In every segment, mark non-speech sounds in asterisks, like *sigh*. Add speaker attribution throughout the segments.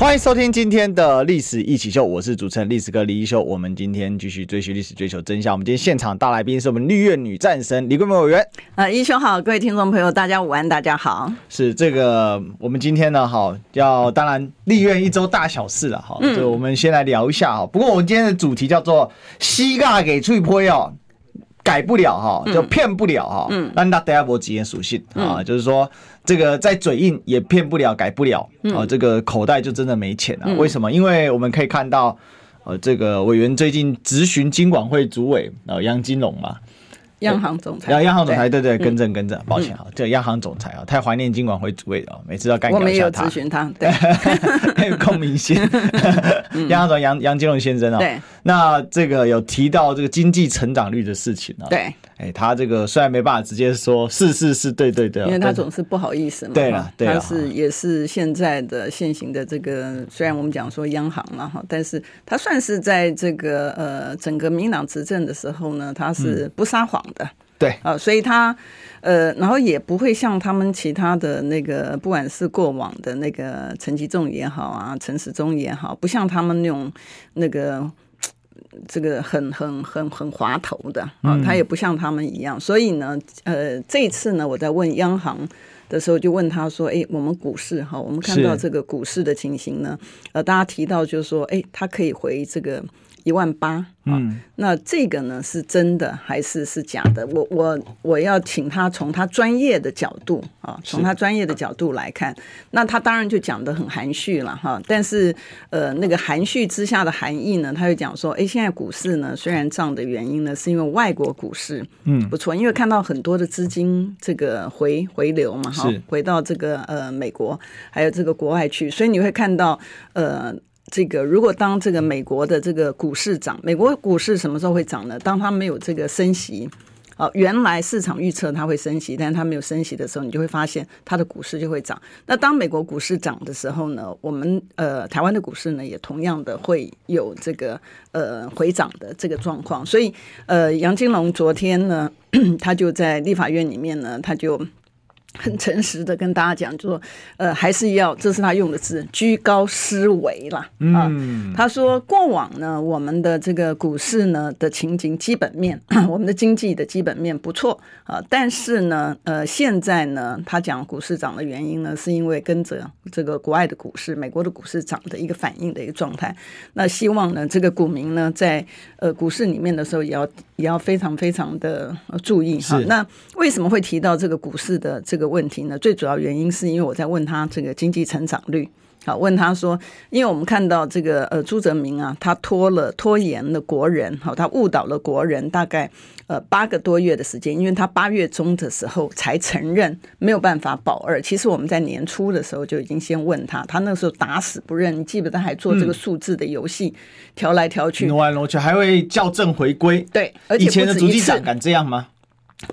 Speaker 1: 欢迎收听今天的历史一起 SHOW，我是主持人历史哥李一修。我们今天继续追寻历史，追求真相。我们今天现场大来宾是我们绿院女战神李桂梅委员。
Speaker 2: 啊，一修好，各位听众朋友，大家午安，大家好。
Speaker 1: 是这个，我们今天呢，哈，要当然立院一周大小事了，哈，就我们先来聊一下哈。不过我们今天的主题叫做“膝盖给脆坡哦”。改不了哈，就骗不了哈。嗯，那那大家不几言属性啊，就是说这个再嘴硬也骗不了，改不了啊。这个口袋就真的没钱了。为什么？因为我们可以看到，呃，这个委员最近咨询金管会主委呃杨金龙嘛。
Speaker 2: 央行总裁，
Speaker 1: 央央行总裁，对对，更正更正，抱歉啊，这央行总裁啊，太怀念金管会主委了，每次要干掉一下他。
Speaker 2: 我们有咨询他，对，
Speaker 1: 很有共鸣性。央行总杨杨金龙先生啊，对，那这个有提到这个经济成长率的事情啊，
Speaker 2: 对，
Speaker 1: 哎，他这个虽然没办法直接说是是是对对对，
Speaker 2: 因为他总是不好意思嘛，
Speaker 1: 对了，对，
Speaker 2: 他是也是现在的现行的这个，虽然我们讲说央行嘛哈，但是他算是在这个呃整个民党执政的时候呢，他是不撒谎的。
Speaker 1: 对
Speaker 2: 啊，所以他，呃，然后也不会像他们其他的那个，不管是过往的那个陈吉仲也好啊，陈时中也好，不像他们那种那个这个很很很很滑头的啊，他也不像他们一样。所以呢，呃，这一次呢，我在问央行的时候，就问他说：“哎，我们股市哈，我们看到这个股市的情形呢，呃，大家提到就是说，哎，他可以回这个。”一万八，嗯，那这个呢是真的还是是假的？我我我要请他从他专业的角度啊，从他专业的角度来看，那他当然就讲得很含蓄了哈。但是呃，那个含蓄之下的含义呢，他就讲说，哎，现在股市呢虽然涨的原因呢，是因为外国股市嗯不错，因为看到很多的资金这个回回流嘛哈，回到这个呃美国还有这个国外去，所以你会看到呃。这个如果当这个美国的这个股市涨，美国股市什么时候会涨呢？当它没有这个升息，啊，原来市场预测它会升息，但是它没有升息的时候，你就会发现它的股市就会涨。那当美国股市涨的时候呢，我们呃台湾的股市呢也同样的会有这个呃回涨的这个状况。所以呃杨金龙昨天呢，*coughs* 他就在立法院里面呢，他就。很诚实的跟大家讲，就说，呃，还是要，这是他用的字，居高思维啦。啊。嗯、他说过往呢，我们的这个股市呢的情景基本面，*coughs* 我们的经济的基本面不错啊，但是呢，呃，现在呢，他讲股市涨的原因呢，是因为跟着这个国外的股市，美国的股市涨的一个反应的一个状态。那希望呢，这个股民呢，在呃股市里面的时候，也要也要非常非常的注意哈。是那为什么会提到这个股市的这个？这个问题呢，最主要原因是因为我在问他这个经济成长率，好，问他说，因为我们看到这个呃朱泽明啊，他拖了拖延了国人，好，他误导了国人大概呃八个多月的时间，因为他八月中的时候才承认没有办法保二。其实我们在年初的时候就已经先问他，他那时候打死不认，你记不得还做这个数字的游戏，调来调去，
Speaker 1: 挪来挪去，还会校正回归。
Speaker 2: 对，而且
Speaker 1: 以前的主机长敢这样吗？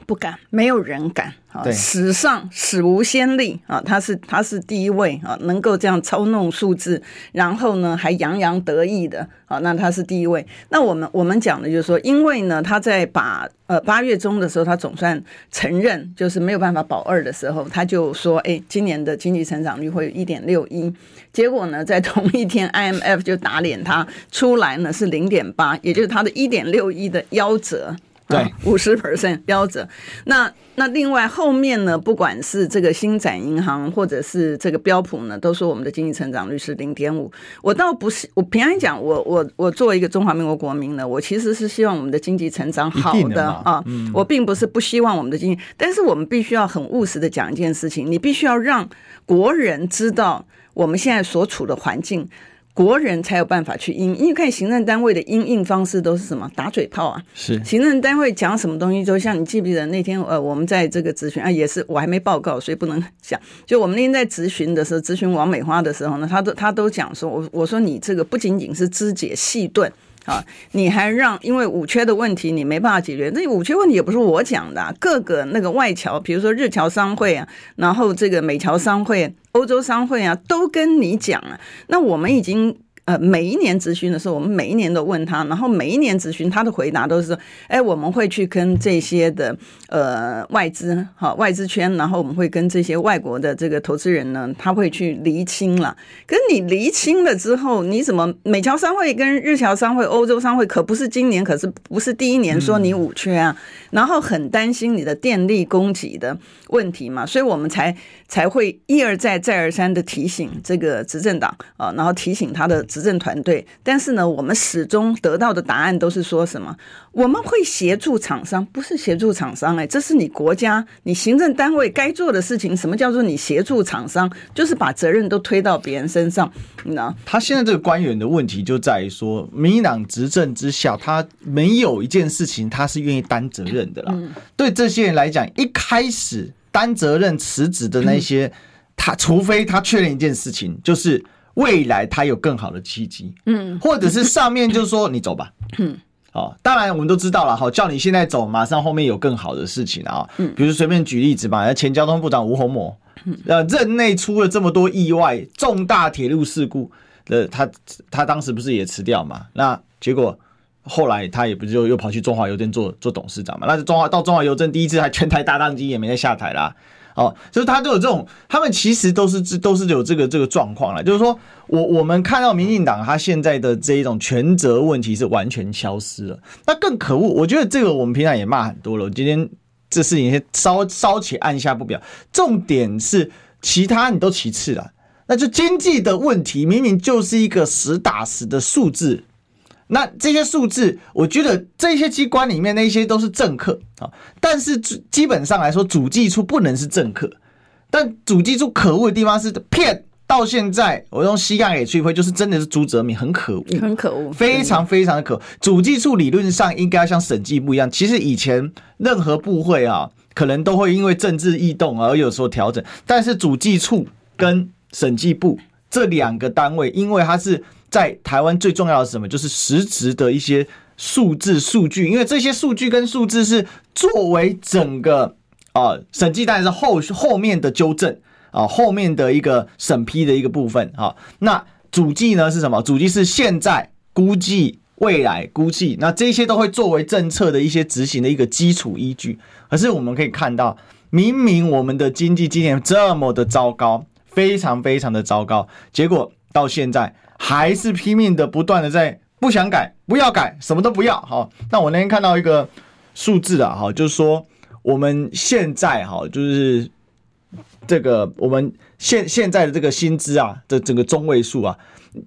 Speaker 2: 不敢，没有人敢啊！史上史无先例啊！他是他是第一位啊，能够这样操弄数字，然后呢还洋洋得意的啊！那他是第一位。那我们我们讲的就是说，因为呢他在把呃八月中的时候，他总算承认就是没有办法保二的时候，他就说，哎，今年的经济成长率会有一点六一。结果呢，在同一天，IMF 就打脸他出来呢是零点八，也就是他的一点六一的夭折。对，五十 percent 标准。那那另外后面呢，不管是这个星展银行或者是这个标普呢，都说我们的经济成长率是零点五。我倒不是，我平安讲，我我我作为一个中华民国国民呢，我其实是希望我们的经济成长好的，的啊。嗯、我并不是不希望我们的经济，但是我们必须要很务实的讲一件事情，你必须要让国人知道我们现在所处的环境。国人才有办法去因，因为看行政单位的因应方式都是什么打嘴炮啊？是行政单位讲什么东西，就像你记不记得那天呃，我们在这个咨询啊，也是我还没报告，所以不能讲。就我们那天在咨询的时候，咨询王美花的时候呢，他都他都讲说，我我说你这个不仅仅是肢解细钝。啊，你还让因为五缺的问题你没办法解决，这五缺问题也不是我讲的，各个那个外侨，比如说日侨商会啊，然后这个美侨商会、欧洲商会啊，都跟你讲啊，那我们已经。呃，每一年咨询的时候，我们每一年都问他，然后每一年咨询他的回答都是说，哎，我们会去跟这些的呃外资好外资圈，然后我们会跟这些外国的这个投资人呢，他会去厘清了。可是你厘清了之后，你怎么美侨商会跟日侨商会、欧洲商会可不是今年，可是不是第一年说你五缺啊，嗯、然后很担心你的电力供给的问题嘛，所以我们才才会一而再再而三的提醒这个执政党啊，然后提醒他的。执政团队，但是呢，我们始终得到的答案都是说什么？我们会协助厂商，不是协助厂商，哎，这是你国家、你行政单位该做的事情。什么叫做你协助厂商？就是把责任都推到别人身上。那？
Speaker 1: 他现在这个官员的问题就在于说，民进党执政之下，他没有一件事情他是愿意担责任的啦。嗯、对这些人来讲，一开始担责任辞职的那些，嗯、他除非他确认一件事情，就是。未来他有更好的契机，嗯，或者是上面就是说你走吧，嗯，好，当然我们都知道了，好，叫你现在走，马上后面有更好的事情啊，嗯，比如随便举例子吧，前交通部长吴鸿谋，呃，任内出了这么多意外，重大铁路事故，呃，他他当时不是也辞掉嘛？那结果后来他也不就又又跑去中华邮政做做董事长嘛？那中华到中华邮政第一次还全台大当机，也没再下台啦。哦，就是他都有这种，他们其实都是都是有这个这个状况了。就是说我我们看到民进党他现在的这一种权责问题是完全消失了。那更可恶，我觉得这个我们平常也骂很多了。今天这事情先稍稍且按下不表，重点是其他你都其次了。那就经济的问题，明明就是一个实打实的数字。那这些数字，我觉得这些机关里面那些都是政客啊，但是基本上来说，主计处不能是政客。但主计处可恶的地方是骗到现在，我用西杠给吹灰，就是真的是朱泽民很可恶，
Speaker 2: 很可恶，
Speaker 1: 非常非常的可恶。主计处理论上应该要像审计部一样，其实以前任何部会啊，可能都会因为政治异动而有所调整，但是主计处跟审计部这两个单位，因为它是。在台湾最重要的是什么？就是实质的一些数字数据，因为这些数据跟数字是作为整个啊审计，当然是后后面的纠正啊，后面的一个审批的一个部分啊。那主计呢是什么？主计是现在估计、未来估计，那这些都会作为政策的一些执行的一个基础依据。可是我们可以看到，明明我们的经济今年这么的糟糕，非常非常的糟糕，结果到现在。还是拼命的不断的在不想改，不要改，什么都不要。好，那我那天看到一个数字啊，哈，就是说我们现在哈，就是这个我们现现在的这个薪资啊的整个中位数啊，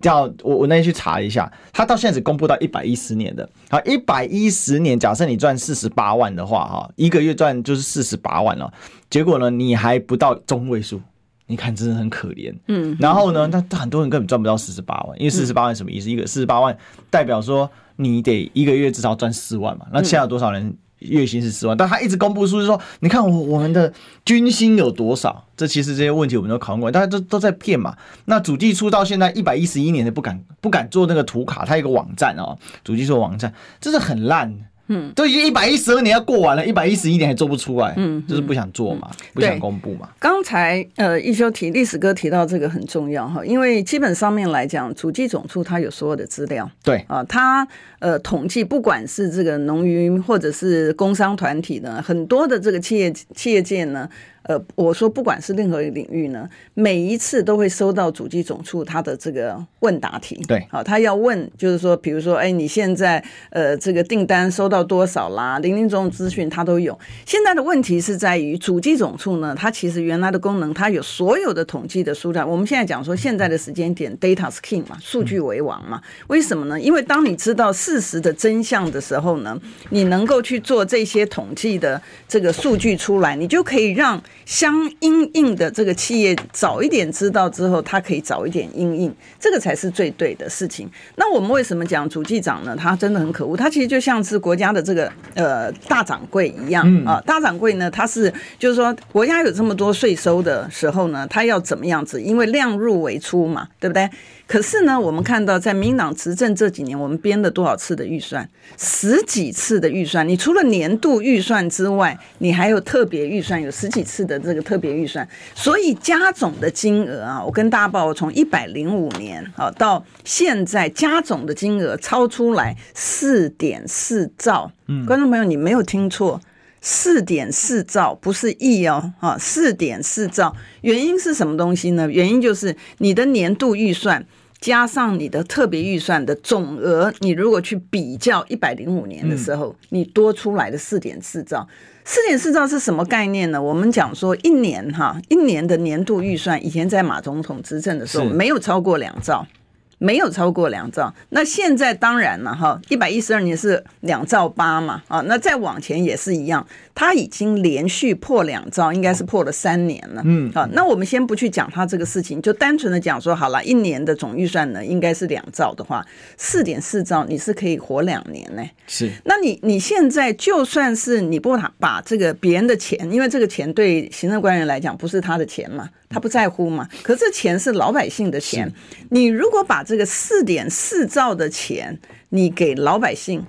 Speaker 1: 叫我我那天去查一下，他到现在只公布到一百一十年的，好，一百一十年，假设你赚四十八万的话，哈，一个月赚就是四十八万了，结果呢，你还不到中位数。你看，真的很可怜。嗯，然后呢，那很多人根本赚不到四十八万，因为四十八万什么意思？一个四十八万代表说你得一个月至少赚四万嘛。那现在有多少人月薪是四万？但他一直公布数字说，你看我我们的军薪有多少？这其实这些问题我们都考虑过，大家都都在骗嘛。那主计处到现在一百一十一年都不敢不敢做那个图卡，他一个网站哦，主计处网站，这是很烂。嗯，都已经一百一十二年要过完了，一百一十一年还做不出来，嗯，就是不想做嘛，嗯、不想公布嘛。
Speaker 2: 刚才呃，一休提历史哥提到这个很重要哈，因为基本上面来讲，主计总处它有所有的资料，
Speaker 1: 对
Speaker 2: 啊，它呃统计，不管是这个农渔或者是工商团体呢，很多的这个企业企业界呢。呃，我说不管是任何一个领域呢，每一次都会收到主机总处他的这个问答题。
Speaker 1: 对，
Speaker 2: 好，他要问就是说，比如说，哎，你现在呃这个订单收到多少啦？零零总总资讯他都有。现在的问题是在于主机总处呢，它其实原来的功能，它有所有的统计的数量。我们现在讲说现在的时间点，data is king 嘛，数据为王嘛。为什么呢？因为当你知道事实的真相的时候呢，你能够去做这些统计的这个数据出来，你就可以让。相因应的这个企业早一点知道之后，他可以早一点因应，这个才是最对的事情。那我们为什么讲主计长呢？他真的很可恶，他其实就像是国家的这个呃大掌柜一样啊。大掌柜呢，他是就是说国家有这么多税收的时候呢，他要怎么样子？因为量入为出嘛，对不对？可是呢，我们看到在民党执政这几年，我们编了多少次的预算？十几次的预算。你除了年度预算之外，你还有特别预算，有十几次的这个特别预算。所以加总的金额啊，我跟大家报，从一百零五年啊到现在，加总的金额超出来四点四兆。嗯，观众朋友，你没有听错。四点四兆不是亿哦，啊，四点四兆，原因是什么东西呢？原因就是你的年度预算加上你的特别预算的总额，你如果去比较一百零五年的时候，你多出来的四点四兆，四点四兆是什么概念呢？我们讲说一年哈，一年的年度预算，以前在马总统执政的时候没有超过两兆。没有超过两兆，那现在当然了哈，一百一十二年是两兆八嘛，啊，那再往前也是一样，它已经连续破两兆，应该是破了三年了，嗯，好，那我们先不去讲它这个事情，就单纯的讲说好了，一年的总预算呢应该是两兆的话，四点四兆你是可以活两年呢，
Speaker 1: 是，
Speaker 2: 那你你现在就算是你不把把这个别人的钱，因为这个钱对行政官员来讲不是他的钱嘛。他不在乎嘛？可是这钱是老百姓的钱，你如果把这个四点四兆的钱你给老百姓，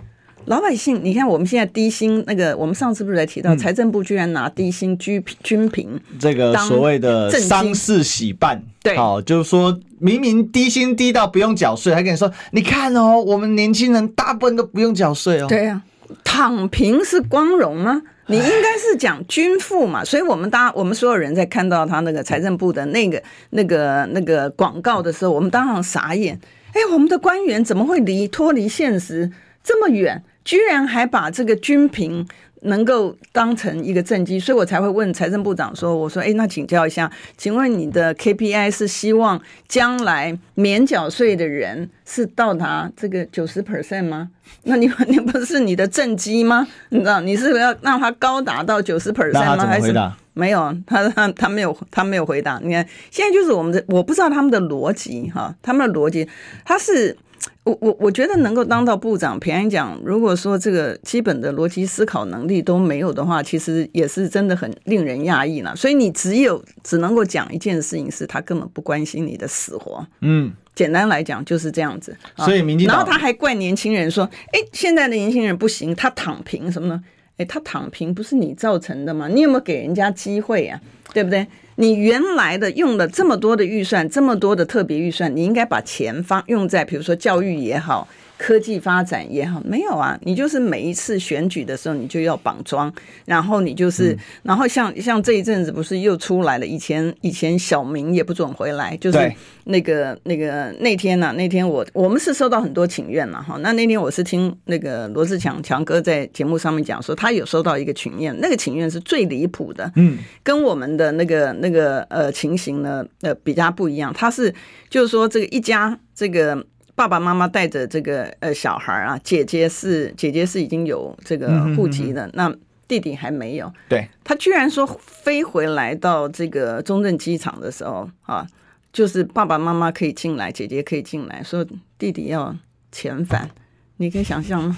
Speaker 2: 老百姓，你看我们现在低薪那个，我们上次不是才提到财政部居然拿低薪居均平
Speaker 1: 这个所谓的丧事喜办，对，好，就是说明明低薪低到不用缴税，还跟你说，你看哦，我们年轻人大部分都不用缴税哦，
Speaker 2: 对呀，躺平是光荣吗？你应该是讲均富嘛，所以我们大家我们所有人在看到他那个财政部的那个那个那个广告的时候，我们当场傻眼。哎，我们的官员怎么会离脱离现实这么远？居然还把这个均平。能够当成一个政绩，所以我才会问财政部长说：“我说，哎，那请教一下，请问你的 KPI 是希望将来免缴税的人是到达这个九十 percent 吗？那你你不是你的政绩吗？你知道你是要让他高达到九十 percent 吗？还是没有？他他他没有他没有回答。你看，现在就是我们的，我不知道他们的逻辑哈，他们的逻辑他是。”我我我觉得能够当到部长，平安讲，如果说这个基本的逻辑思考能力都没有的话，其实也是真的很令人讶异了。所以你只有只能够讲一件事情，是他根本不关心你的死活。嗯，简单来讲就是这样子。
Speaker 1: 所以民进党，
Speaker 2: 然后他还怪年轻人说：“哎，现在的年轻人不行，他躺平什么呢？哎，他躺平不是你造成的吗？你有没有给人家机会啊？对不对？”你原来的用了这么多的预算，这么多的特别预算，你应该把钱发用在比如说教育也好。科技发展也好，没有啊，你就是每一次选举的时候，你就要绑桩，然后你就是，嗯、然后像像这一阵子不是又出来了？以前以前小明也不准回来，就是那个那个那天呢、啊，那天我我们是收到很多请愿了哈。那那天我是听那个罗志强强哥在节目上面讲说，他有收到一个请愿，那个请愿是最离谱的，嗯，跟我们的那个那个呃情形呢呃比较不一样。他是就是说这个一家这个。爸爸妈妈带着这个呃小孩啊，姐姐是姐姐是已经有这个户籍的，那弟弟还没有。
Speaker 1: 对，
Speaker 2: 他居然说飞回来到这个中正机场的时候啊，就是爸爸妈妈可以进来，姐姐可以进来，说弟弟要遣返，你可以想象吗？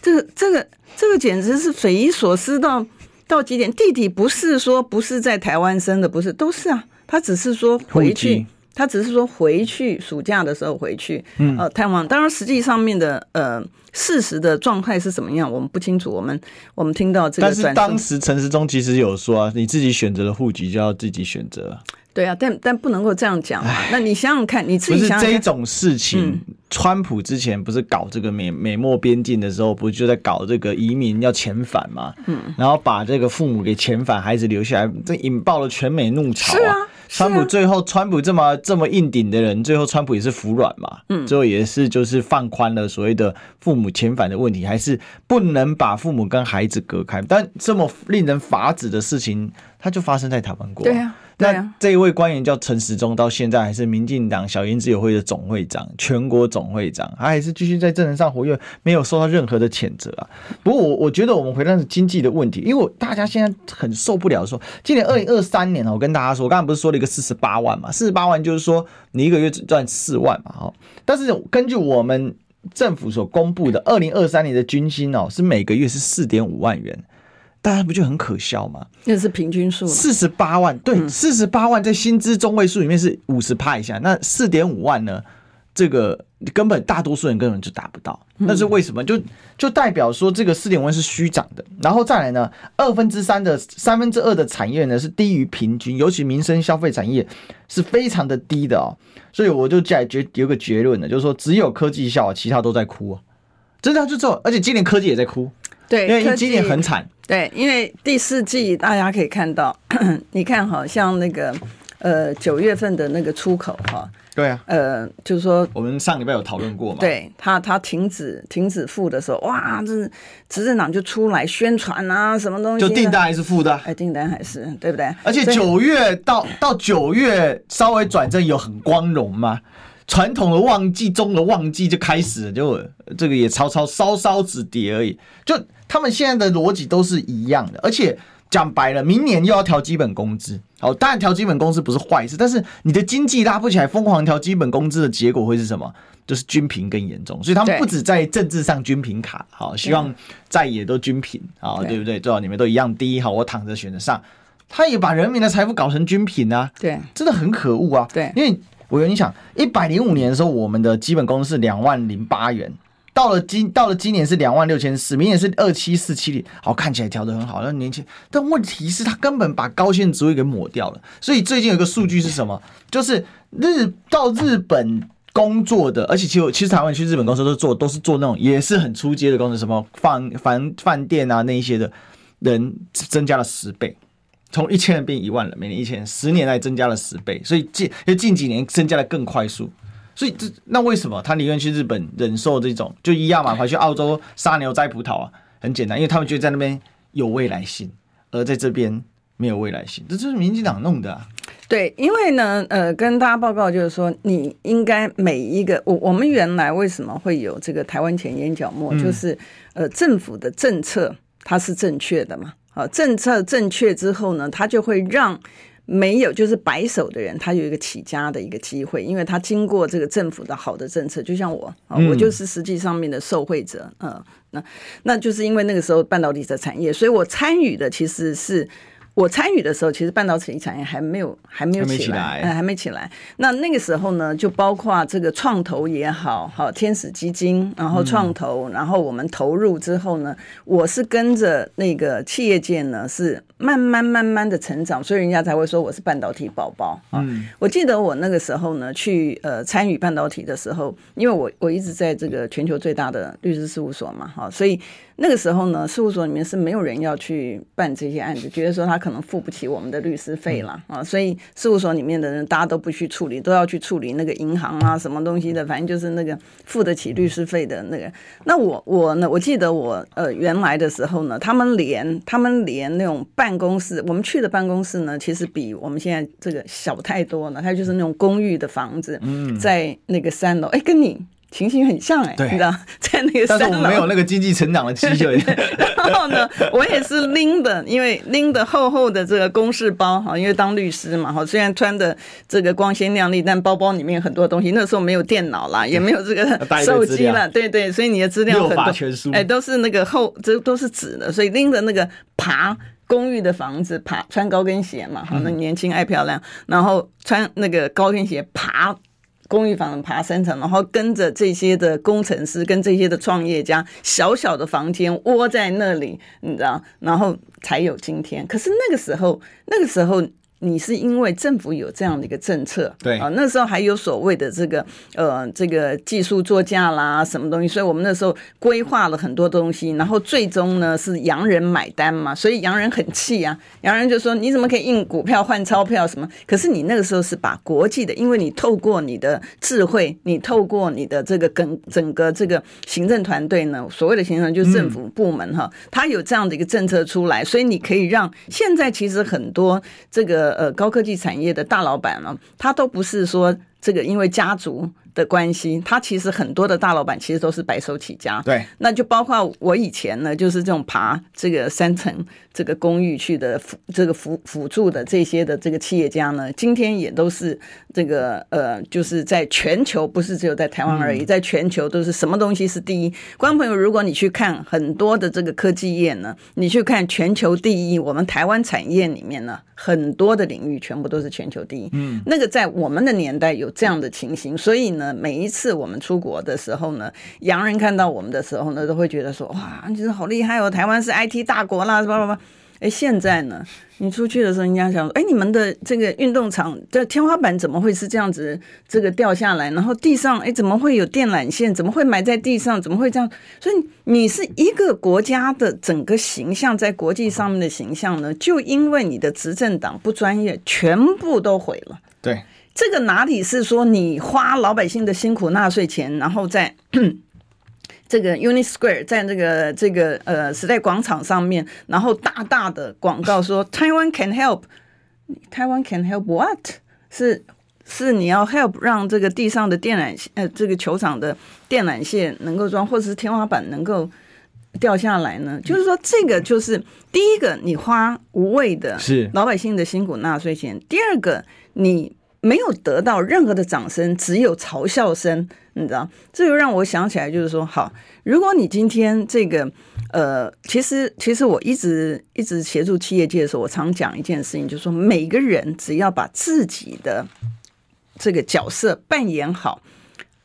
Speaker 2: 这个这个这个简直是匪夷所思到到极点。弟弟不是说不是在台湾生的，不是都是啊，他只是说回去。他只是说回去暑假的时候回去，嗯，呃，探望。当然，实际上面的呃事实的状态是怎么样，我们不清楚。我们我们听到这个，
Speaker 1: 但是当时陈时中其实有说啊，你自己选择了户籍就要自己选择。
Speaker 2: 对啊，但但不能够这样讲啊。那你想想看，你自己想想
Speaker 1: 这种事情。嗯、川普之前不是搞这个美美墨边境的时候，不是就在搞这个移民要遣返嘛？嗯，然后把这个父母给遣返，孩子留下来，这引爆了全美怒潮啊。川普最后，川普这么这么硬顶的人，最后川普也是服软嘛。嗯，最后也是就是放宽了所谓的父母遣返的问题，还是不能把父母跟孩子隔开。但这么令人发指的事情，它就发生在台湾过。
Speaker 2: 对啊。
Speaker 1: 那这一位官员叫陈时中，到现在还是民进党小英自由会的总会长、全国总会长，他还是继续在政坛上活跃，没有受到任何的谴责啊。不过我我觉得我们回到经济的问题，因为我大家现在很受不了说，今年二零二三年我跟大家说，我刚才不是说了一个四十八万嘛？四十八万就是说你一个月只赚四万嘛，哈。但是根据我们政府所公布的二零二三年的均薪哦，是每个月是四点五万元。大家不就很可笑吗？
Speaker 2: 那是平均数，
Speaker 1: 四十八万，对，四十八万在薪资中位数里面是五十趴以下，那四点五万呢？这个根本大多数人根本就达不到，那是为什么？就就代表说这个四点五万是虚涨的，然后再来呢，二分之三的三分之二的产业呢是低于平均，尤其民生消费产业是非常的低的哦，所以我就在结有个结论呢，就是说只有科技笑，其他都在哭啊，真的就这，而且今年科技也在哭。
Speaker 2: 对，
Speaker 1: 因为今年很惨。
Speaker 2: 对，因为第四季大家可以看到，*clears throat* 你看，好像那个呃九月份的那个出口哈，
Speaker 1: 对啊，
Speaker 2: 呃，就是说
Speaker 1: 我们上礼拜有讨论过嘛，
Speaker 2: 对他他停止停止付的时候，哇，这执政党就出来宣传啊，什么东西，
Speaker 1: 就订单还是付的，
Speaker 2: 哎，订单还是对不对？
Speaker 1: 而且九月到到九月稍微转正有很光荣吗？传统的旺季中的旺季就开始了，就这个也稍稍稍稍止跌而已，就。他们现在的逻辑都是一样的，而且讲白了，明年又要调基本工资。好，当然调基本工资不是坏事，但是你的经济拉不起来，疯狂调基本工资的结果会是什么？就是均贫更严重。所以他们不止在政治上均贫卡，好，希望在野都均贫，好，对不对？最好你们都一样低，好，我躺着选得上。他也把人民的财富搞成均贫啊，
Speaker 2: 对，
Speaker 1: 真的很可恶啊。
Speaker 2: 对，
Speaker 1: 因为我有你想，一百零五年的时候，我们的基本工资是两万零八元。到了今到了今年是两万六千四，明年是二七四七零，好，看起来调的很好，那年轻，但问题是他根本把高薪职位给抹掉了。所以最近有个数据是什么？就是日到日本工作的，而且其实其实台湾去日本公司都做都是做那种也是很出街的工作，什么饭饭饭店啊那一些的人增加了十倍，从一千人变一万人，每年一千人，十年来增加了十倍，所以近就近几年增加的更快速。所以这那为什么他宁愿去日本忍受这种就一样嘛？跑去澳洲杀牛摘葡萄啊，很简单，因为他们觉得在那边有未来性，而在这边没有未来性，这就是民进党弄的啊。
Speaker 2: 对，因为呢，呃，跟大家报告就是说，你应该每一个我我们原来为什么会有这个台湾前眼角膜，就是呃政府的政策它是正确的嘛？啊，政策正确之后呢，他就会让。没有，就是白手的人，他有一个起家的一个机会，因为他经过这个政府的好的政策，就像我啊，我就是实际上面的受惠者，嗯，那那就是因为那个时候半导体的产业，所以我参与的其实是。我参与的时候，其实半导体产业还没有还没有起来，还没起来，还没起来。那那个时候呢，就包括这个创投也好，好天使基金，然后创投，然后我们投入之后呢，我是跟着那个企业界呢，是慢慢慢慢的成长，所以人家才会说我是半导体宝宝啊。我记得我那个时候呢，去呃参与半导体的时候，因为我我一直在这个全球最大的律师事务所嘛，哈，所以。那个时候呢，事务所里面是没有人要去办这些案子，觉得说他可能付不起我们的律师费了啊，所以事务所里面的人大家都不去处理，都要去处理那个银行啊什么东西的，反正就是那个付得起律师费的那个。那我我呢，我记得我呃原来的时候呢，他们连他们连那种办公室，我们去的办公室呢，其实比我们现在这个小太多了，它就是那种公寓的房子，在那个三楼，哎，跟你。情形很像哎、欸，你知道，*laughs* 在那个，
Speaker 1: 但是我没有那个经济成长的机会。*laughs*
Speaker 2: 然后呢，我也是拎的，因为拎的厚厚的这个公事包哈，因为当律师嘛哈，虽然穿的这个光鲜亮丽，但包包里面很多东西。那时候没有电脑啦，*laughs* 也没有这个手机了，对对，所以你的资料很多，哎，都是那个厚，这都是纸的，所以拎着那个爬公寓的房子，爬穿高跟鞋嘛，哈，那年轻爱漂亮，然后穿那个高跟鞋爬。公寓房爬三层，然后跟着这些的工程师，跟这些的创业家，小小的房间窝在那里，你知道，然后才有今天。可是那个时候，那个时候。你是因为政府有这样的一个政策，
Speaker 1: 对
Speaker 2: 啊，那时候还有所谓的这个呃这个技术作价啦什么东西，所以我们那时候规划了很多东西，然后最终呢是洋人买单嘛，所以洋人很气啊，洋人就说你怎么可以印股票换钞票什么？可是你那个时候是把国际的，因为你透过你的智慧，你透过你的这个跟整个这个行政团队呢，所谓的行政就是政府部门哈，它有这样的一个政策出来，所以你可以让现在其实很多这个。个呃高科技产业的大老板呢，他都不是说这个因为家族。的关系，他其实很多的大老板其实都是白手起家，
Speaker 1: 对，
Speaker 2: 那就包括我以前呢，就是这种爬这个三层这个公寓去的辅这个辅辅助的这些的这个企业家呢，今天也都是这个呃，就是在全球不是只有在台湾而已，在全球都是什么东西是第一？观众朋友，如果你去看很多的这个科技业呢，你去看全球第一，我们台湾产业里面呢，很多的领域全部都是全球第一，嗯，那个在我们的年代有这样的情形，所以呢。每一次我们出国的时候呢，洋人看到我们的时候呢，都会觉得说：“哇，就是好厉害哦！台湾是 IT 大国啦，什么什么。”哎，现在呢，*laughs* 你出去的时候，人家想说：“哎，你们的这个运动场的天花板怎么会是这样子？这个掉下来，然后地上哎，怎么会有电缆线？怎么会埋在地上？怎么会这样？*laughs* 所以你是一个国家的整个形象，在国际上面的形象呢，就因为你的执政党不专业，全部都毁了。”
Speaker 1: 对。
Speaker 2: 这个哪里是说你花老百姓的辛苦纳税钱，然后在这个 Unit Square，在那个这个呃时代广场上面，然后大大的广告说 *laughs* Taiwan can help，Taiwan can help what？是是你要 help 让这个地上的电缆线呃这个球场的电缆线能够装，或者是天花板能够掉下来呢？就是说这个就是第一个，你花无谓的是老百姓的辛苦纳税钱；第二个，你。没有得到任何的掌声，只有嘲笑声，你知道？这就让我想起来，就是说，好，如果你今天这个，呃，其实，其实我一直一直协助企业界的时候，我常讲一件事情，就是说，每个人只要把自己的这个角色扮演好，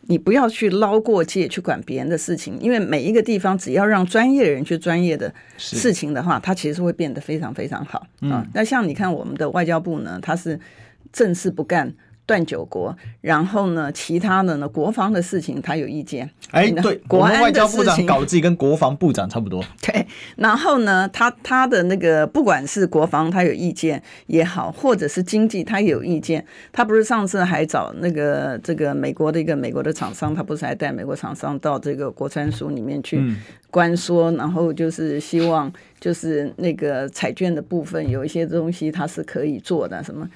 Speaker 2: 你不要去捞过界去管别人的事情，因为每一个地方只要让专业的人去专业的事情的话，它其实会变得非常非常好啊。那像你看我们的外交部呢，它是。正事不干，断九国。然后呢，其他的呢，国防的事情他有意见。
Speaker 1: 哎，对，国安外交部长搞自己跟国防部长差不多。*laughs*
Speaker 2: 对，然后呢，他他的那个不管是国防他有意见也好，或者是经济他也有意见。他不是上次还找那个这个美国的一个美国的厂商，他不是还带美国厂商到这个国参署里面去关说，嗯、然后就是希望就是那个彩券的部分有一些东西他是可以做的什么。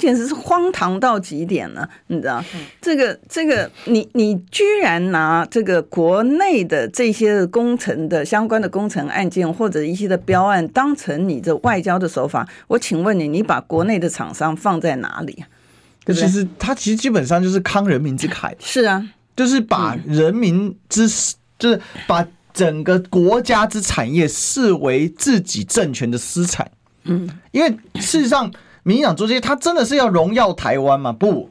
Speaker 2: 简直是荒唐到极点了，你知道？这个这个，你你居然拿这个国内的这些工程的相关的工程案件或者一些的标案当成你的外交的手法，我请问你，你把国内的厂商放在哪里？
Speaker 1: 对不对？其实他其实基本上就是慷人民之慨，
Speaker 2: 是啊，
Speaker 1: 就是把人民之，就是把整个国家之产业视为自己政权的私产。嗯，因为事实上。民进党做这些，他真的是要荣耀台湾吗？不，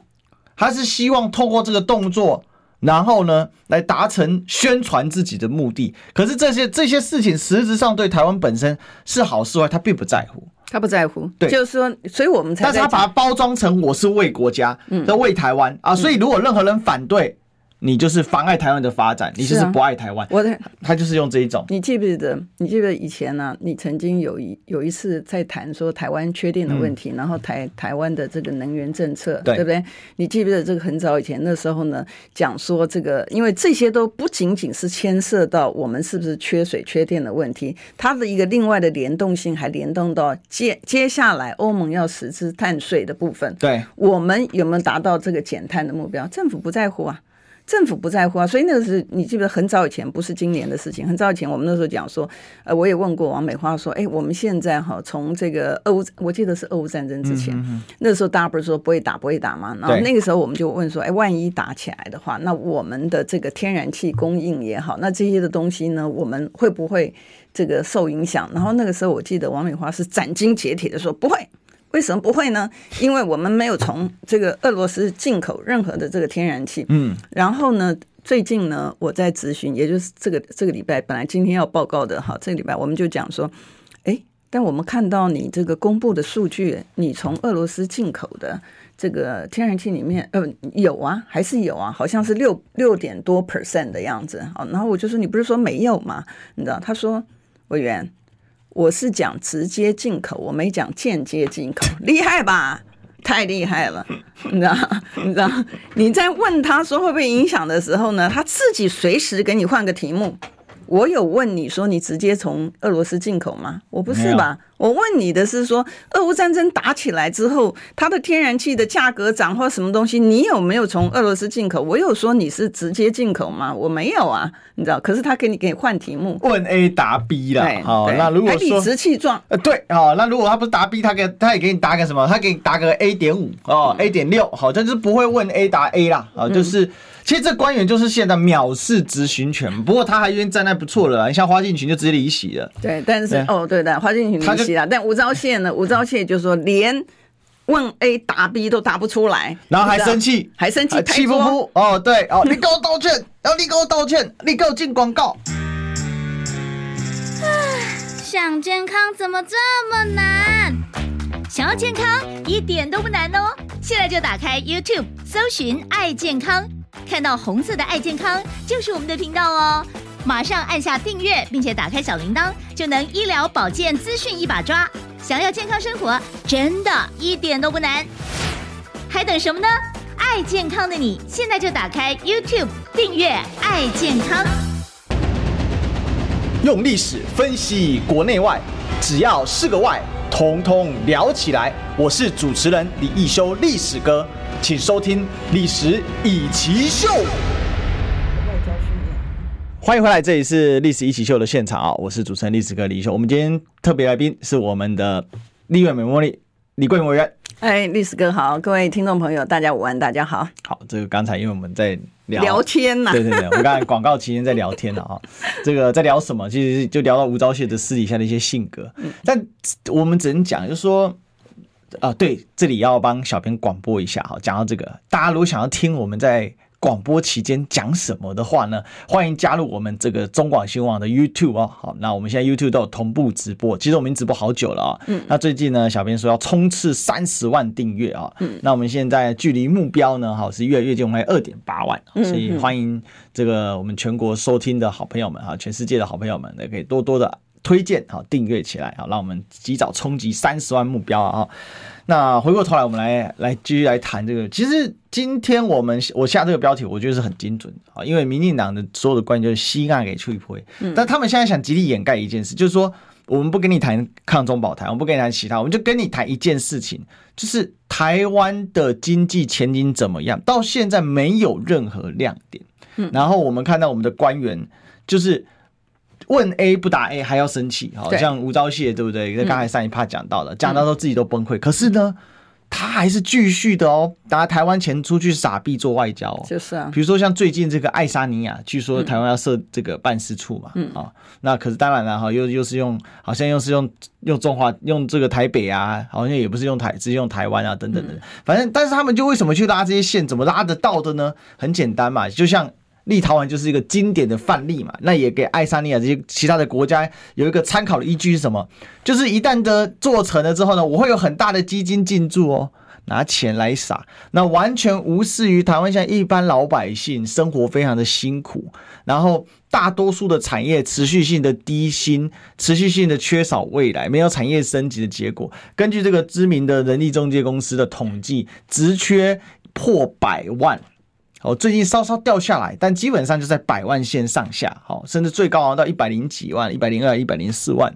Speaker 1: 他是希望透过这个动作，然后呢，来达成宣传自己的目的。可是这些这些事情，实质上对台湾本身是好是坏，他并不在乎。
Speaker 2: 他不在乎，
Speaker 1: 对，
Speaker 2: 就是说，所以我们才。
Speaker 1: 但是他把它包装成我是为国家，嗯，在为台湾啊，所以如果任何人反对。你就是妨碍台湾的发展，你就是不爱台湾。啊、我的他就是用这一种。
Speaker 2: 你记不记得？你记不记得以前呢、啊？你曾经有一有一次在谈说台湾缺电的问题，嗯、然后台台湾的这个能源政策，对，对不对？你记不记得这个很早以前那时候呢？讲说这个，因为这些都不仅仅是牵涉到我们是不是缺水缺电的问题，它的一个另外的联动性还联动到接接下来欧盟要实施碳税的部分。
Speaker 1: 对，
Speaker 2: 我们有没有达到这个减碳的目标？政府不在乎啊。政府不在乎啊，所以那个是你记得很早以前，不是今年的事情。很早以前，我们那时候讲说，呃，我也问过王美花说，哎，我们现在哈，从这个俄乌，我记得是俄乌战争之前，那时候大家不是说不会打，不会打吗？然后那个时候我们就问说，哎，万一打起来的话，那我们的这个天然气供应也好，那这些的东西呢，我们会不会这个受影响？然后那个时候我记得王美花是斩钉截铁的说不会。为什么不会呢？因为我们没有从这个俄罗斯进口任何的这个天然气。嗯，然后呢，最近呢，我在咨询，也就是这个这个礼拜，本来今天要报告的哈，这个礼拜我们就讲说，哎，但我们看到你这个公布的数据，你从俄罗斯进口的这个天然气里面，呃，有啊，还是有啊，好像是六六点多 percent 的样子。好，然后我就说，你不是说没有吗？你知道，他说，委员。我是讲直接进口，我没讲间接进口，*laughs* 厉害吧？太厉害了，*laughs* 你知道？你知道？你在问他说会不会影响的时候呢，他自己随时给你换个题目，我有问你说你直接从俄罗斯进口吗？我不是吧？我问你的是说，俄乌战争打起来之后，它的天然气的价格涨或什么东西，你有没有从俄罗斯进口？我有说你是直接进口吗？我没有啊，你知道？可是他给你给你换题目，
Speaker 1: 问 A 答 B 啦。好，那如果说
Speaker 2: 理直气壮，
Speaker 1: 呃，对，好，那如果他不是答 B，他给他也给你答个什么？他给你答个 A 点五哦，A 点六，好，像就是不会问 A 答 A 啦，啊，就是。其实这官员就是现在藐视执行权，不过他还愿意站在不错了。你像花敬群就直接离席了。
Speaker 2: 对，但是哦，对的，花敬群离席了。但吴钊燮呢？吴钊燮就说连问 A 答 B 都答不出来，
Speaker 1: 然后还生气，
Speaker 2: 还生气，
Speaker 1: 气呼呼。哦，对哦，你给我道歉，然后你给我道歉，你给我进广告。
Speaker 3: 想健康怎么这么难？想要健康一点都不难哦！现在就打开 YouTube，搜寻“爱健康”。看到红色的爱健康就是我们的频道哦，马上按下订阅，并且打开小铃铛，就能医疗保健资讯一把抓。想要健康生活，真的一点都不难，还等什么呢？爱健康的你，现在就打开 YouTube 订阅爱健康，
Speaker 1: 用历史分析国内外，只要是个“外”，统统聊起来。我是主持人李易修，历史哥。请收听《历史以奇秀》。欢迎回来，这里是《历史一起秀》的现场啊！我是主持人历史哥李易修。我们今天特别来宾是我们的立院美茉莉李桂敏委员。
Speaker 2: 哎，历史哥好，各位听众朋友，大家午安，大家好。
Speaker 1: 好，这个刚才因为我们在聊
Speaker 2: 聊天呐、啊，
Speaker 1: 对对对，我们刚才广告期间在聊天了啊。*laughs* 这个在聊什么？其实就聊到吴钊燮的私底下的一些性格。但我们只能讲，就是说。啊、呃，对，这里要帮小编广播一下哈。讲到这个，大家如果想要听我们在广播期间讲什么的话呢，欢迎加入我们这个中广新闻网的 YouTube 哦。好，那我们现在 YouTube 都有同步直播，其实我们已经直播好久了啊。嗯。那最近呢，小编说要冲刺三十万订阅啊。嗯。那我们现在距离目标呢，哈，是越来越近，我们还有二点八万。嗯。所以欢迎这个我们全国收听的好朋友们哈，全世界的好朋友们，也可以多多的。推荐好，订阅起来好，让我们及早冲击三十万目标啊！那回过头来，我们来来继续来谈这个。其实今天我们我下这个标题，我觉得是很精准啊，因为民进党的所有的官员就是西岸给吹灰，但他们现在想极力掩盖一件事，就是说我们不跟你谈抗中保台，我们不跟你谈其他，我们就跟你谈一件事情，就是台湾的经济前景怎么样？到现在没有任何亮点。然后我们看到我们的官员就是。问 A 不答 A 还要生气，好像吴钊燮对不对？那刚才上一趴讲到了，讲到说自己都崩溃，可是呢，他还是继续的哦，拿台湾钱出去傻逼做外交，
Speaker 2: 就是啊。
Speaker 1: 比如说像最近这个爱沙尼亚，据说台湾要设这个办事处嘛，嗯啊，那可是当然了哈，又又是用，好像又是用用中华用这个台北啊，好像也不是用台，直接用台湾啊等等的，反正但是他们就为什么去拉这些线，怎么拉得到的呢？很简单嘛，就像。立陶宛就是一个经典的范例嘛，那也给爱沙尼亚这些其他的国家有一个参考的依据是什么？就是一旦的做成了之后呢，我会有很大的基金进驻哦，拿钱来撒，那完全无视于台湾现在一般老百姓生活非常的辛苦，然后大多数的产业持续性的低薪，持续性的缺少未来，没有产业升级的结果。根据这个知名的人力中介公司的统计，职缺破百万。哦，最近稍稍掉下来，但基本上就在百万线上下，好，甚至最高昂到一百零几万、一百零二、一百零四万，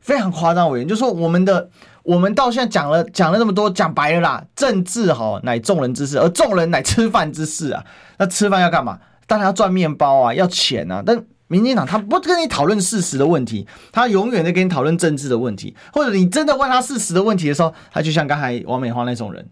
Speaker 1: 非常夸张。委员就说，我们的我们到现在讲了讲了那么多，讲白了啦，政治哈乃众人之事，而众人乃吃饭之事啊。那吃饭要干嘛？当然要赚面包啊，要钱啊。但民进党他不跟你讨论事实的问题，他永远在跟你讨论政治的问题，或者你真的问他事实的问题的时候，他就像刚才王美花那种人，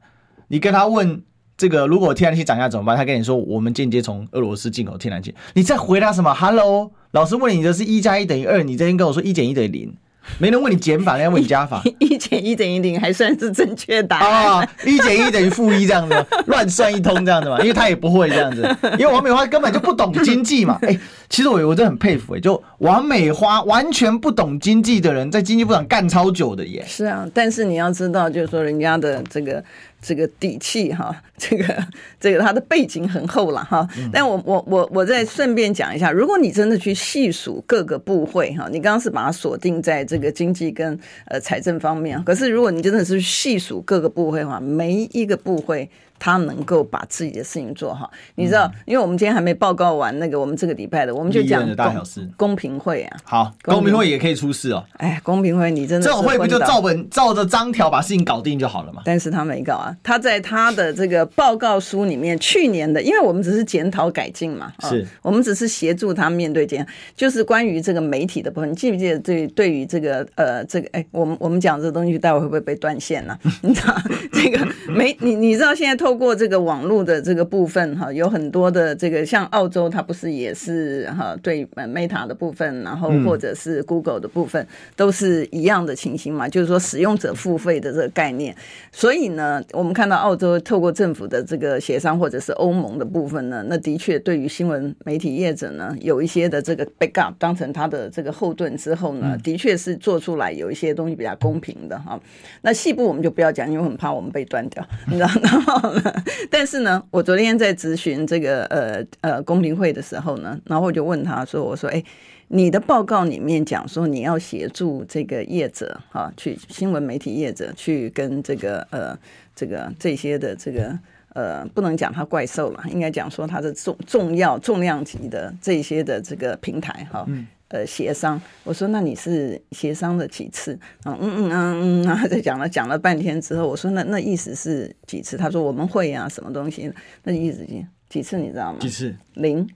Speaker 1: 你跟他问。这个如果天然气涨价怎么办？他跟你说，我们间接从俄罗斯进口天然气。你在回答什么？Hello，老师问你的是一加一等于二，你这边跟我说一减一等于零，没人问你减法，人家问你加法。*laughs*
Speaker 2: 一减一等于零，还算是正确答案
Speaker 1: 啊？一减一等于负一这样子，*laughs* 乱算一通这样子嘛？因为他也不会这样子，因为王美花根本就不懂经济嘛。哎，其实我我真的很佩服哎，就王美花完全不懂经济的人，在经济部长干超久的耶。
Speaker 2: 是啊，但是你要知道，就是说人家的这个。这个底气哈，这个这个他的背景很厚了哈。但我我我我再顺便讲一下，如果你真的去细数各个部会哈，你刚刚是把它锁定在这个经济跟呃财政方面，可是如果你真的是细数各个部会的话，每一个部会。他能够把自己的事情做好，你知道，因为我们今天还没报告完那个我们这个礼拜的我们就
Speaker 1: 讲大小事，
Speaker 2: 公平会啊。
Speaker 1: 好，公平会也可以出事哦。
Speaker 2: 哎，公平会你真的
Speaker 1: 这种会不就照本照着章条把事情搞定就好了嘛？
Speaker 2: 但是他没搞啊，他在他的这个报告书里面，去年的，因为我们只是检讨改进嘛，
Speaker 1: 是、
Speaker 2: 哦、我们只是协助他面对检，就是关于这个媒体的部分，你记不记得对对于这个呃这个哎，我们我们讲这个东西，待会会不会被断线呢、啊？*laughs* 你知道这个媒你你知道现在透过这个网络的这个部分哈，有很多的这个像澳洲，它不是也是哈对 Meta 的部分，然后或者是 Google 的部分、嗯、都是一样的情形嘛，就是说使用者付费的这个概念。所以呢，我们看到澳洲透过政府的这个协商，或者是欧盟的部分呢，那的确对于新闻媒体业者呢，有一些的这个 backup 当成他的这个后盾之后呢，的确是做出来有一些东西比较公平的哈。那细部我们就不要讲，因为很怕我们被断掉，你知道吗？*laughs* 但是呢，我昨天在咨询这个呃呃公平会的时候呢，然后我就问他说：“我说，哎，你的报告里面讲说你要协助这个业者哈，去新闻媒体业者去跟这个呃这个这些的这个呃，不能讲它怪兽了，应该讲说它的重重要重量级的这些的这个平台哈。”呃，协商，我说那你是协商了几次？嗯嗯嗯嗯，然后再讲了讲了半天之后，我说那那意思是几次？他说我们会啊，什么东西？那意思几几次？你知道吗？
Speaker 1: 几次？
Speaker 2: 零。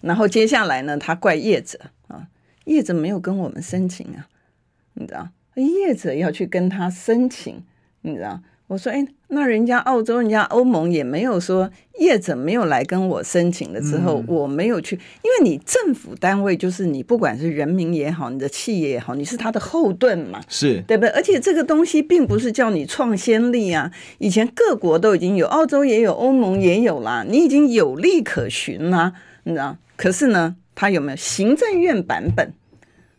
Speaker 2: 然后接下来呢，他怪业者啊，业者没有跟我们申请啊，你知道？业者要去跟他申请，你知道？我说，哎，那人家澳洲、人家欧盟也没有说业者没有来跟我申请了之后，我没有去，因为你政府单位就是你，不管是人民也好，你的企业也好，你是他的后盾嘛，
Speaker 1: 是
Speaker 2: 对不对？而且这个东西并不是叫你创先例啊，以前各国都已经有，澳洲也有，欧盟也有啦，你已经有利可循啦，你知道？可是呢，他有没有行政院版本？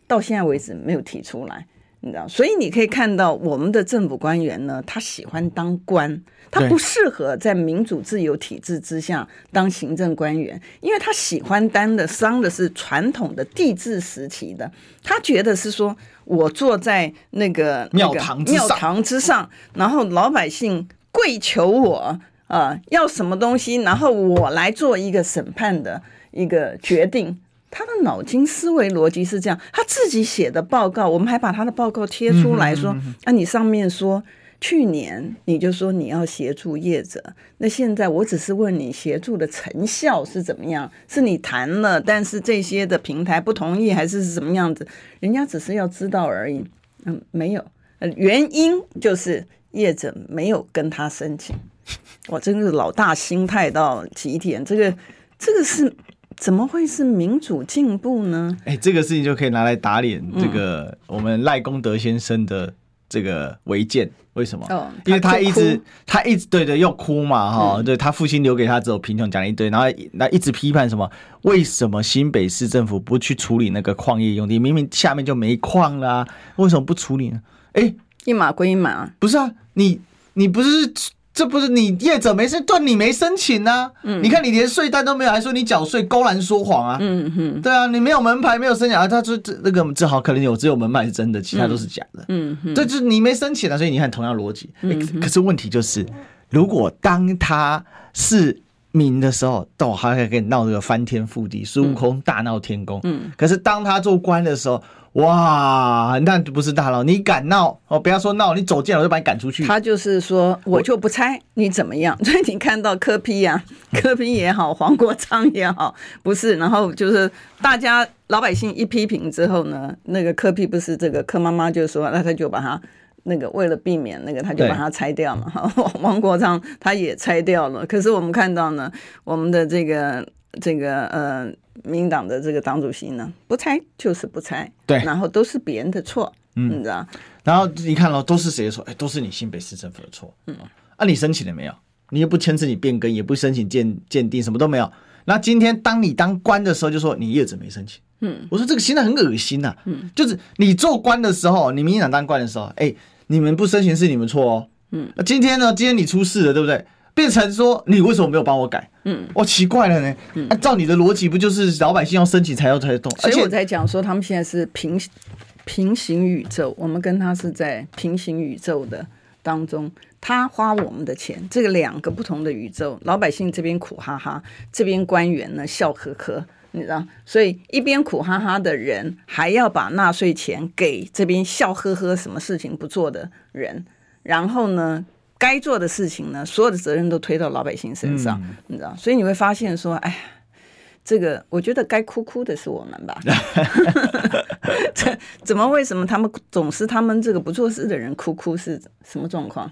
Speaker 2: 到现在为止没有提出来。你知道，所以你可以看到我们的政府官员呢，他喜欢当官，他不适合在民主自由体制之下当行政官员，因为他喜欢当的当的是传统的帝制时期的，他觉得是说我坐在那个
Speaker 1: 庙堂
Speaker 2: 庙堂之上，然后老百姓跪求我啊、呃，要什么东西，然后我来做一个审判的一个决定。他的脑筋思维逻辑是这样，他自己写的报告，我们还把他的报告贴出来说，啊，你上面说去年你就说你要协助业者，那现在我只是问你协助的成效是怎么样？是你谈了，但是这些的平台不同意，还是是什么样子？人家只是要知道而已。嗯，没有，原因就是业者没有跟他申请。我真是老大心态到极点，这个这个是。怎么会是民主进步呢？
Speaker 1: 哎、欸，这个事情就可以拿来打脸这个我们赖功德先生的这个违建。为什么？哦，因为他一直他一直对对又哭嘛哈，嗯、对他父亲留给他只有贫穷，讲了一堆，然后那一直批判什么？为什么新北市政府不去处理那个矿业用地？明明下面就没矿啦，为什么不处理呢？哎、欸，
Speaker 2: 一码归一码，
Speaker 1: 不是啊，你你不是。这不是你业者没申，对，你没申请啊。嗯，你看你连税单都没有，还说你缴税，公然说谎啊。嗯哼，对啊，你没有门牌，没有申请啊。他说这那个正好可能有，只有门牌是真的，其他都是假的。嗯哼，这就是你没申请啊。所以你看同样逻辑。可是问题就是，如果当他是民的时候，都还可以跟你闹这个翻天覆地，孙悟空大闹天宫。嗯，可是当他做官的时候。哇，那不是大佬，你敢闹哦？不要说闹，你走进来我就把你赶出去。
Speaker 2: 他就是说，我就不猜你怎么样。所以你看到柯批呀，*laughs* 柯批也好，黄国昌也好，不是。然后就是大家老百姓一批评之后呢，那个柯批不是这个柯妈妈就说，那他就把他那个为了避免那个，他就把它拆掉嘛。哈，*laughs* 黄国昌他也拆掉了。可是我们看到呢，我们的这个这个呃。民党的这个党主席呢，不拆就是不拆，
Speaker 1: 对，
Speaker 2: 然后都是别人的错，嗯，你知道？
Speaker 1: 然后你看了，都是谁的错？哎，都是你新北市政府的错，嗯，啊，你申请了没有？你又不签字，你变更，也不申请鉴鉴定，什么都没有。那今天当你当官的时候，就说你叶子没申请，嗯，我说这个心态很恶心呐、啊，嗯，就是你做官的时候，你民进党当官的时候，哎，你们不申请是你们错哦，嗯，今天呢，今天你出事了，对不对？变成说你为什么没有帮我改？嗯，我奇怪了呢。按照你的逻辑，不就是老百姓要申请才要才动？
Speaker 2: 所以我在讲说，他们现在是平平行宇宙，我们跟他是在平行宇宙的当中，他花我们的钱，这个两个不同的宇宙，老百姓这边苦哈哈，这边官员呢笑呵呵，你知道？所以一边苦哈哈的人，还要把纳税钱给这边笑呵呵、什么事情不做的人，然后呢，该做的事情呢，所有的责任都推到老百姓身上，嗯、你知道？所以你会发现说，哎。这个我觉得该哭哭的是我们吧？*laughs* 这怎么为什么他们总是他们这个不做事的人哭哭是什么状况？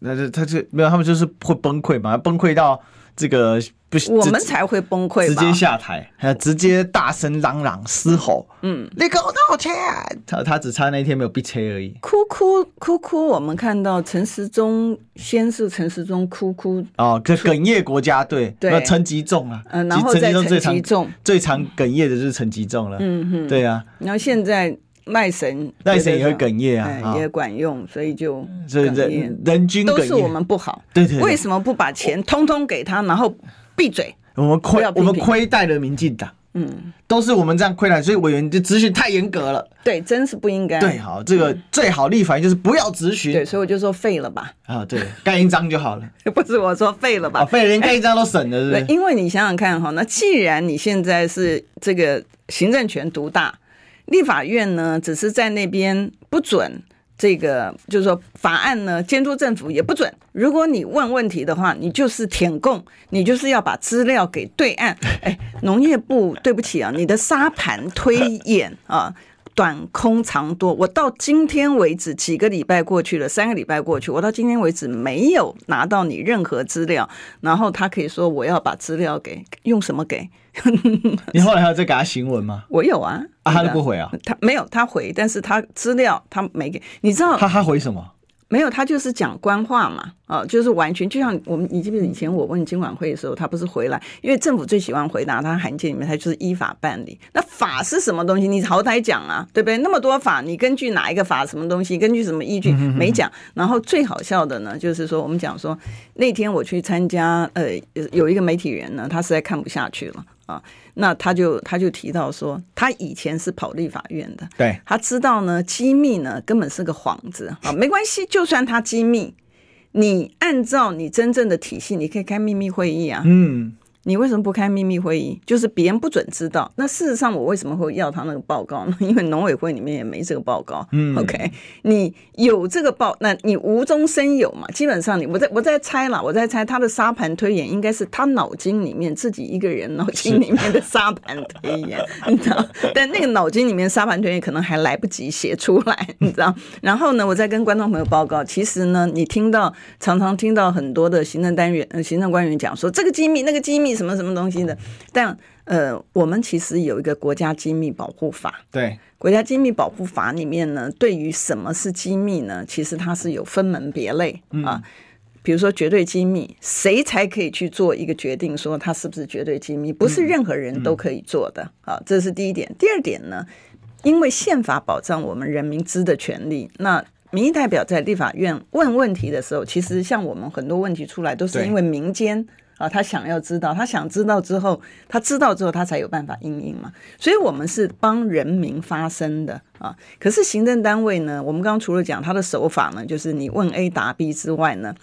Speaker 1: 那是他这没有，他们就是会崩溃嘛，崩溃到这个不。
Speaker 2: 我们才会崩溃，
Speaker 1: 直接下台，还有直接大声嚷嚷嘶吼。嗯，你给我道歉。他他只差那一天没有被车而已。
Speaker 2: 哭哭哭哭，我们看到陈时中先是陈时中哭哭
Speaker 1: 哦，这哽咽国家队，对，陈吉仲啊，
Speaker 2: 嗯，然后再陈吉仲
Speaker 1: 最常哽咽的就是陈吉仲了。嗯哼，对啊。
Speaker 2: 然后现在赖神
Speaker 1: 卖神也会哽咽啊，
Speaker 2: 也管用，所以就
Speaker 1: 所以人人均
Speaker 2: 都是我们不好。
Speaker 1: 对对，
Speaker 2: 为什么不把钱通通给他，然后？闭嘴！
Speaker 1: 我们亏，我们亏待了民进党，嗯，都是我们这样亏待，所以委员的质询太严格了。
Speaker 2: 对，真是不应该。
Speaker 1: 对，好，这个最好立法就是不要质询。
Speaker 2: 对，所以我就说废了吧。
Speaker 1: 啊，对，盖一张就好了。*laughs*
Speaker 2: 不是我说废了吧？
Speaker 1: 废了连盖一张都省了，是不是？
Speaker 2: 因为你想想看哈，那既然你现在是这个行政权独大，立法院呢只是在那边不准。这个就是说，法案呢监督政府也不准。如果你问问题的话，你就是舔供，你就是要把资料给对岸。哎，农业部，对不起啊，你的沙盘推演啊，短空长多。我到今天为止，几个礼拜过去了，三个礼拜过去，我到今天为止没有拿到你任何资料。然后他可以说我要把资料给用什么给？*laughs*
Speaker 1: 你后来还有再给他行文吗？
Speaker 2: 我有啊，
Speaker 1: 啊，他都不回啊，
Speaker 2: 他没有，他回，但是他资料他没给，你知道？
Speaker 1: 他他回什么？
Speaker 2: 没有，他就是讲官话嘛，啊，就是完全就像我们，你记不记得以前我问金管会的时候，他不是回来，因为政府最喜欢回答他函件里面，他就是依法办理。那法是什么东西？你好歹讲啊，对不对？那么多法，你根据哪一个法？什么东西？根据什么依据？没讲。然后最好笑的呢，就是说我们讲说那天我去参加，呃，有一个媒体人呢，他实在看不下去了。啊，那他就他就提到说，他以前是跑立法院的，
Speaker 1: 对，
Speaker 2: 他知道呢，机密呢根本是个幌子啊，没关系，就算他机密，你按照你真正的体系，你可以开秘密会议啊，嗯。你为什么不开秘密会议？就是别人不准知道。那事实上，我为什么会要他那个报告呢？*laughs* 因为农委会里面也没这个报告。嗯，OK，你有这个报，那你无中生有嘛？基本上你，你我在我在猜了，我在猜他的沙盘推演应该是他脑筋里面自己一个人脑筋里面的沙盘推演，*laughs* 你知道？但那个脑筋里面沙盘推演可能还来不及写出来，你知道？然后呢，我再跟观众朋友报告，其实呢，你听到常常听到很多的行政单元、呃、行政官员讲说这个机密，那个机密。什么什么东西的？但呃，我们其实有一个国家机密保护法。
Speaker 1: 对，
Speaker 2: 国家机密保护法里面呢，对于什么是机密呢？其实它是有分门别类、嗯、啊。比如说绝对机密，谁才可以去做一个决定，说它是不是绝对机密？不是任何人都可以做的。嗯、啊，这是第一点。第二点呢，因为宪法保障我们人民知的权利，那民意代表在立法院问问题的时候，其实像我们很多问题出来，都是因为民间。啊，他想要知道，他想知道之后，他知道之后，他才有办法应应嘛。所以，我们是帮人民发声的啊。可是，行政单位呢，我们刚刚除了讲他的手法呢，就是你问 A 答 B 之外呢，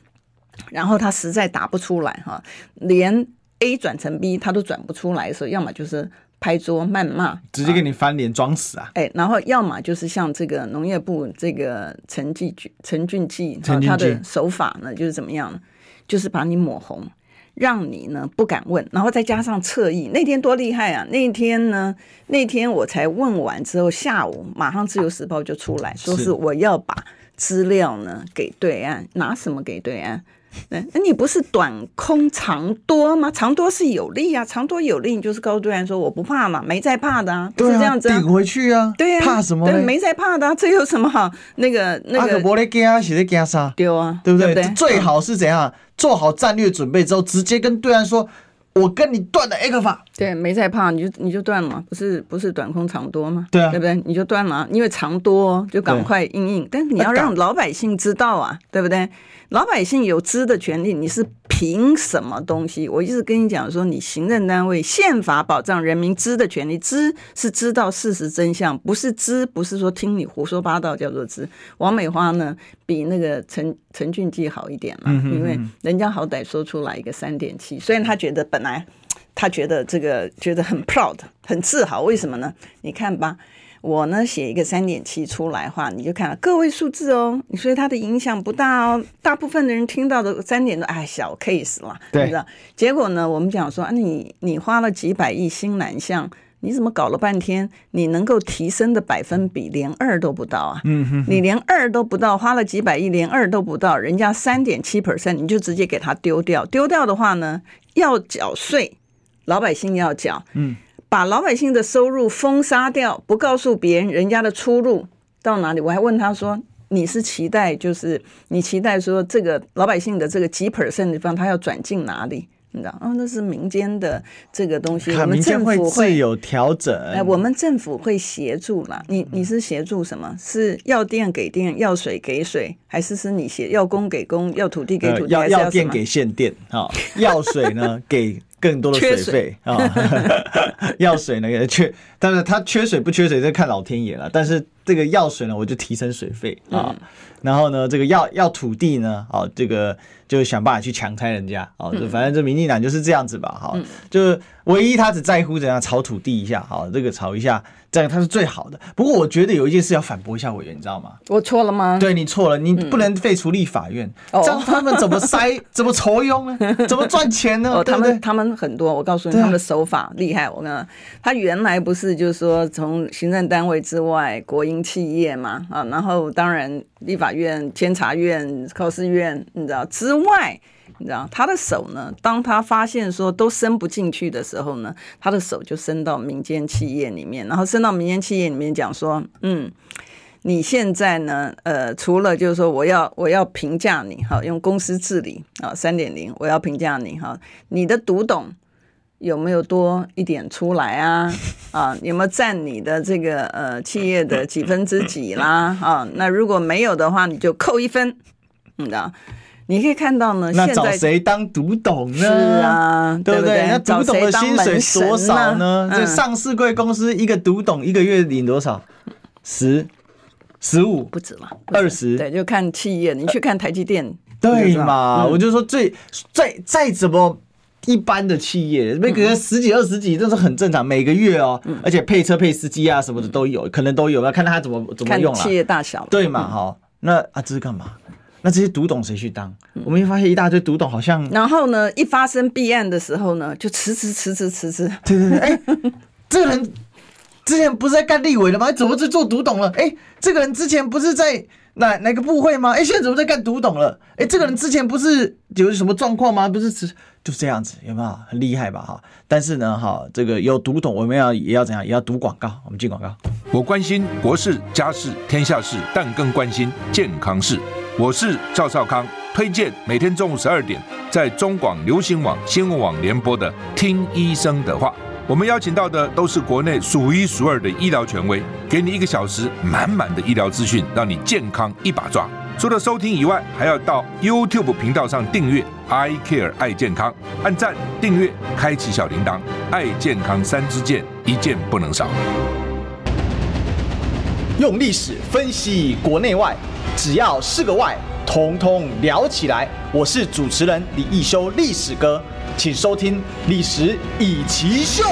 Speaker 2: 然后他实在答不出来哈，连 A 转成 B 他都转不出来的时候，要么就是拍桌谩骂，
Speaker 1: 直接给你翻脸装死啊。
Speaker 2: 哎，然后要么就是像这个农业部这个陈进陈俊记，他的手法呢，就是怎么样呢？就是把你抹红。让你呢不敢问，然后再加上侧翼。那天多厉害啊！那天呢，那天我才问完之后，下午马上《自由时报》就出来说是我要把资料呢给对岸，拿什么给对岸？那你不是短空长多吗？长多是有利啊，长多有利，你就是告诉对岸说我不怕嘛，没在怕的啊，不是这样子啊，
Speaker 1: 顶回去啊，
Speaker 2: 对啊，
Speaker 1: 怕什么？
Speaker 2: 对，没在怕的啊，这有什么好？那个那个，
Speaker 1: 阿伯雷加写的加啥？
Speaker 2: 对啊，
Speaker 1: 对不对？
Speaker 2: 对不对？
Speaker 1: 最好是怎样？做好战略准备之后，直接跟对岸说，我跟你断了 A 克法，
Speaker 2: 对，没在怕，你就你就断了嘛，不是不是短空长多嘛？
Speaker 1: 对啊，
Speaker 2: 对不对？你就断了，因为长多就赶快应应，但是你要让老百姓知道啊，对不对？老百姓有知的权利，你是凭什么东西？我一直跟你讲说，你行政单位宪法保障人民知的权利，知是知道事实真相，不是知，不是说听你胡说八道叫做知。王美花呢，比那个陈陈俊记好一点嘛，因为人家好歹说出来一个三点七，虽然他觉得本来他觉得这个觉得很 proud 很自豪，为什么呢？你看吧。我呢写一个三点七出来话，你就看了个位数字哦，所以它的影响不大哦。大部分的人听到的三点都哎小 case 了，对，不对？结果呢，我们讲说啊，你你花了几百亿新南向，你怎么搞了半天，你能够提升的百分比连二都不到啊？嗯哼，你连二都不到，花了几百亿连二都不到，人家三点七 percent 你就直接给他丢掉，丢掉的话呢，要缴税，老百姓要缴，嗯。把老百姓的收入封杀掉，不告诉别人人家的出入到哪里。我还问他说：“你是期待，就是你期待说这个老百姓的这个几 percent 的地方，他要转进哪里？你知道？哦，那是民间的这个东西，我们政府
Speaker 1: 会有调整。
Speaker 2: 哎，我们政府会协助啦。你你是协助什么？是要电给电，要水给水，还是是你协要供给供，要土地给土地？
Speaker 1: 呃、要要电给限电啊、哦，*laughs* 要水呢给。更多的水费啊，水 *laughs* 要水呢也缺，但是他缺水不缺水，这看老天爷了。但是这个要水呢，我就提升水费啊。嗯、然后呢，这个要要土地呢，哦，这个就想办法去强拆人家哦。就反正这民进党就是这样子吧，哈，就是唯一他只在乎怎样炒土地一下，好，这个炒一下。这样他是最好的。不过我觉得有一件事要反驳一下委员，你知道吗？
Speaker 2: 我错了吗？
Speaker 1: 对，你错了，你不能废除立法院，嗯、这样他们怎么塞、哦、*laughs* 怎么筹佣呢？怎么赚钱呢？
Speaker 2: 哦，他们他们很多，我告诉你，他们的手法厉害。我跟他，他原来不是就是说从行政单位之外，国营企业嘛啊，然后当然立法院、监察院、考试院，你知道之外。你知道他的手呢？当他发现说都伸不进去的时候呢，他的手就伸到民间企业里面，然后伸到民间企业里面讲说：“嗯，你现在呢，呃，除了就是说我要我要评价你哈，用公司治理啊三点零，我要评价你哈，你的读懂有没有多一点出来啊？*laughs* 啊，有没有占你的这个呃企业的几分之几啦？啊，那如果没有的话，你就扣一分，你知道。”你可以看到呢，
Speaker 1: 那找谁当独董呢？
Speaker 2: 是啊，对不对？
Speaker 1: 那独董的薪水多少呢？这上市贵公司一个独董一个月领多少？十、十五
Speaker 2: 不止嘛？
Speaker 1: 二十？
Speaker 2: 对，就看企业。你去看台积电，
Speaker 1: 对嘛？我就说最最再怎么一般的企业，每个月十几二十几，这是很正常。每个月哦，而且配车配司机啊什么的都有，可能都有。要看他怎么怎么用了。
Speaker 2: 企业大小，
Speaker 1: 对嘛？哈，那啊这是干嘛？那这些读董谁去当？我们会发现一大堆读董好像，
Speaker 2: 然后呢，一发生弊案的时候呢，就辞职辞职辞职。
Speaker 1: 对对对，哎，*laughs* 这个人之前不是在干立委的吗？怎么去做读董了？哎，这个人之前不是在哪哪个部会吗？哎，现在怎么在干读董了？哎，这个人之前不是有什么状况吗？不是是就这样子，有没有很厉害吧？哈，但是呢，哈，这个有读董，我们要也要怎样？也要读广告。我们进广告。
Speaker 4: 我关心国事、家事、天下事，但更关心健康事。我是赵少康，推荐每天中午十二点在中广流行网新闻网联播的《听医生的话》。我们邀请到的都是国内数一数二的医疗权威，给你一个小时满满的医疗资讯，让你健康一把抓。除了收听以外，还要到 YouTube 频道上订阅 I Care 爱健康，按赞、订阅、开启小铃铛，爱健康三支箭，一件不能少。
Speaker 1: 用历史分析国内外。只要是个“外”，统统聊起来。我是主持人李易修，历史哥，请收听《历史以奇秀》。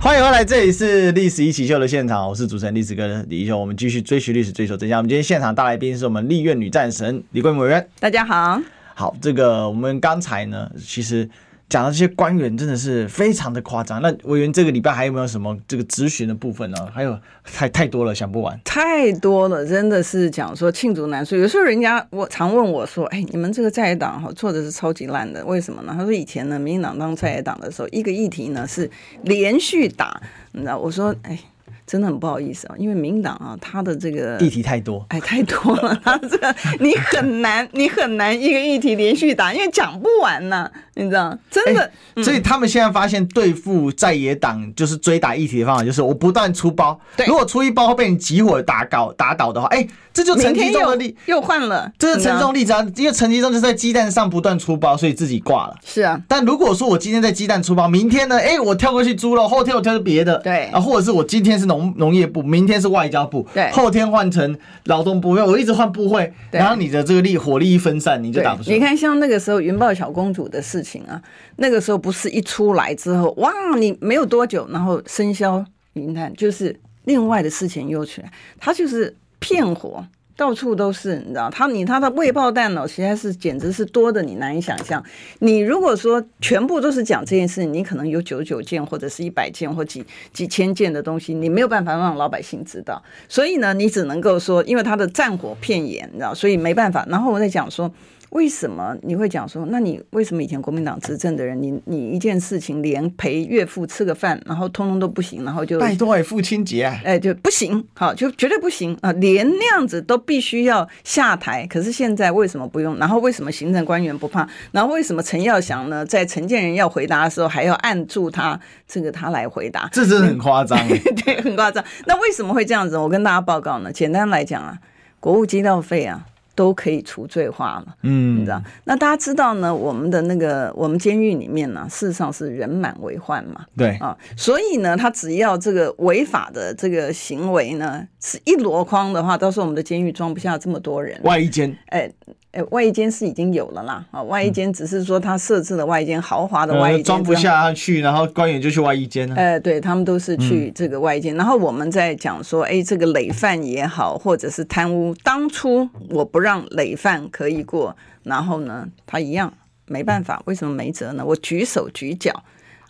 Speaker 1: 欢迎回来，这里是《历史一起秀》的现场，我是主持人历史哥李一雄。我们继续追寻历史，追求真相。我们今天现场大来宾是我们立院女战神李桂美委员。
Speaker 2: 大家好，
Speaker 1: 好，这个我们刚才呢，其实。讲的这些官员真的是非常的夸张。那委员这个礼拜还有没有什么这个咨询的部分呢？还有太太多了，想不完。
Speaker 2: 太多了，真的是讲说罄竹难书。有时候人家我常问我说：“哎，你们这个在野党哈做的是超级烂的，为什么呢？”他说：“以前呢，民进党当在野党的时候，一个议题呢是连续打，你知道？”我说：“哎。”真的很不好意思啊，因为民党啊，他的这个
Speaker 1: 议题太多，
Speaker 2: 哎，太多了，他这个你很难，你很难一个议题连续打，因为讲不完呐、啊，你知道，真的。
Speaker 1: 欸嗯、所以他们现在发现对付在野党就是追打议题的方法，就是我不断出包，如果出一包会被你集火打搞打倒的话，哎、欸，这就陈吉仲的例
Speaker 2: 又换了，
Speaker 1: 这是陈吉仲例子啊，因为陈吉仲就在鸡蛋上不断出包，所以自己挂了。
Speaker 2: 是啊，
Speaker 1: 但如果说我今天在鸡蛋出包，明天呢，哎、欸，我跳过去猪肉，后天我跳是别的，
Speaker 2: 对。
Speaker 1: 啊，或者是我今天是农农农业部，明天是外交部，
Speaker 2: 对，
Speaker 1: 后天换成劳动部，我一直换部会，然后你的这个力火力一分散，你就打不出。
Speaker 2: 你看，像那个时候云豹小公主的事情啊，那个时候不是一出来之后，哇，你没有多久，然后生肖云淡，就是另外的事情又出来，他就是骗火。到处都是，你知道，他你他的未爆弹呢，实在是简直是多的，你难以想象。你如果说全部都是讲这件事，你可能有九十九件或者是一百件或几几千件的东西，你没有办法让老百姓知道。所以呢，你只能够说，因为他的战火片言，你知道，所以没办法。然后我在讲说。为什么你会讲说？那你为什么以前国民党执政的人，你你一件事情连陪岳父吃个饭，然后通通都不行，然后就
Speaker 1: 拜托父亲节啊，
Speaker 2: 哎，就不行，好，就绝对不行啊，连那样子都必须要下台。可是现在为什么不用？然后为什么行政官员不怕？然后为什么陈耀祥呢，在陈建仁要回答的时候还要按住他，这个他来回答？
Speaker 1: 这真的很夸张，*laughs*
Speaker 2: 对，很夸张。那为什么会这样子？我跟大家报告呢，简单来讲啊，国务机要费啊。都可以除罪化了，嗯，你知道？那大家知道呢？我们的那个我们监狱里面呢，事实上是人满为患嘛，
Speaker 1: 对
Speaker 2: 啊，所以呢，他只要这个违法的这个行为呢，是一箩筐的话，到时候我们的监狱装不下这么多人，
Speaker 1: 外一间，
Speaker 2: 哎。哎，外衣间是已经有了啦，啊，外衣间只是说他设置了外衣间豪华的外衣间，
Speaker 1: 装不下去，然后官员就去外衣间了。
Speaker 2: 哎，对他们都是去这个外衣间，然后我们在讲说，哎，这个累犯也好，或者是贪污，当初我不让累犯可以过，然后呢，他一样没办法，为什么没辙呢？我举手举脚，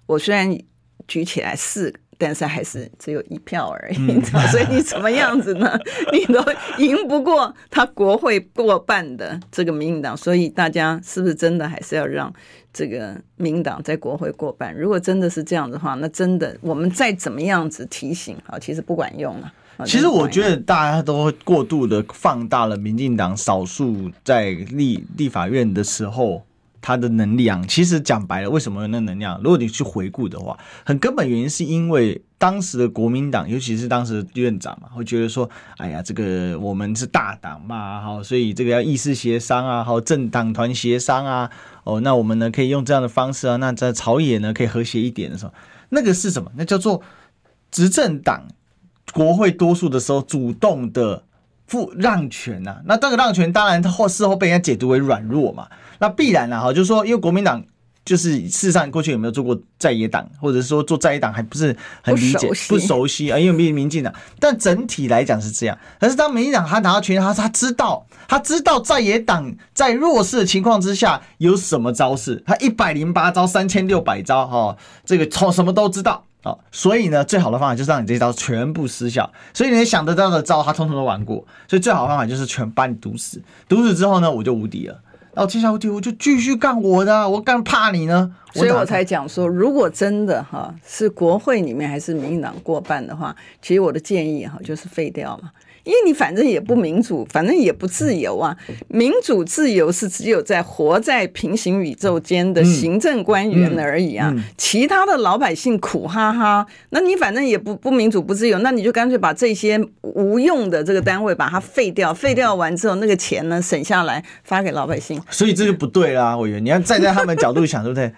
Speaker 2: 我虽然举起来四个。但是还是只有一票而已，嗯、所以你怎么样子呢？*laughs* 你都赢不过他国会过半的这个民进党，所以大家是不是真的还是要让这个民进党在国会过半？如果真的是这样的话，那真的我们再怎么样子提醒啊，其实不管用了。
Speaker 1: 其实我觉得大家都过度的放大了民进党少数在立立法院的时候。他的能量，其实讲白了，为什么有那能量？如果你去回顾的话，很根本原因是因为当时的国民党，尤其是当时的院长嘛，会觉得说，哎呀，这个我们是大党嘛，好，所以这个要议事协商啊，好，政党团协商啊，哦，那我们呢可以用这样的方式啊，那在朝野呢可以和谐一点的时候，那个是什么？那叫做执政党国会多数的时候主动的赋让权呐、啊。那这个让权当然后事后被人家解读为软弱嘛。那必然了哈，就是说，因为国民党就是事实上过去有没有做过在野党，或者是说做在野党还不是很理解，不熟悉啊，因为没有民进党。但整体来讲是这样。可是当民进党他拿到权力，他他知道，他知道在野党在弱势的情况之下有什么招式，他一百零八招、三千六百招哈，这个从什么都知道啊。所以呢，最好的方法就是让你这招全部失效。所以你想得到的招，他通通都玩过。所以最好的方法就是全把你毒死，毒死之后呢，我就无敌了。然后接下来我就继续干我的，我干怕你呢？
Speaker 2: 所以我才讲说，如果真的哈是国会里面还是民进党过半的话，其实我的建议哈就是废掉嘛。因为你反正也不民主，反正也不自由啊。民主自由是只有在活在平行宇宙间的行政官员而已啊，其他的老百姓苦哈哈。那你反正也不不民主不自由，那你就干脆把这些无用的这个单位把它废掉，废掉完之后，那个钱呢省下来发给老百姓。
Speaker 1: 所以这就不对啦，委员，你要站在他们角度想，对不对？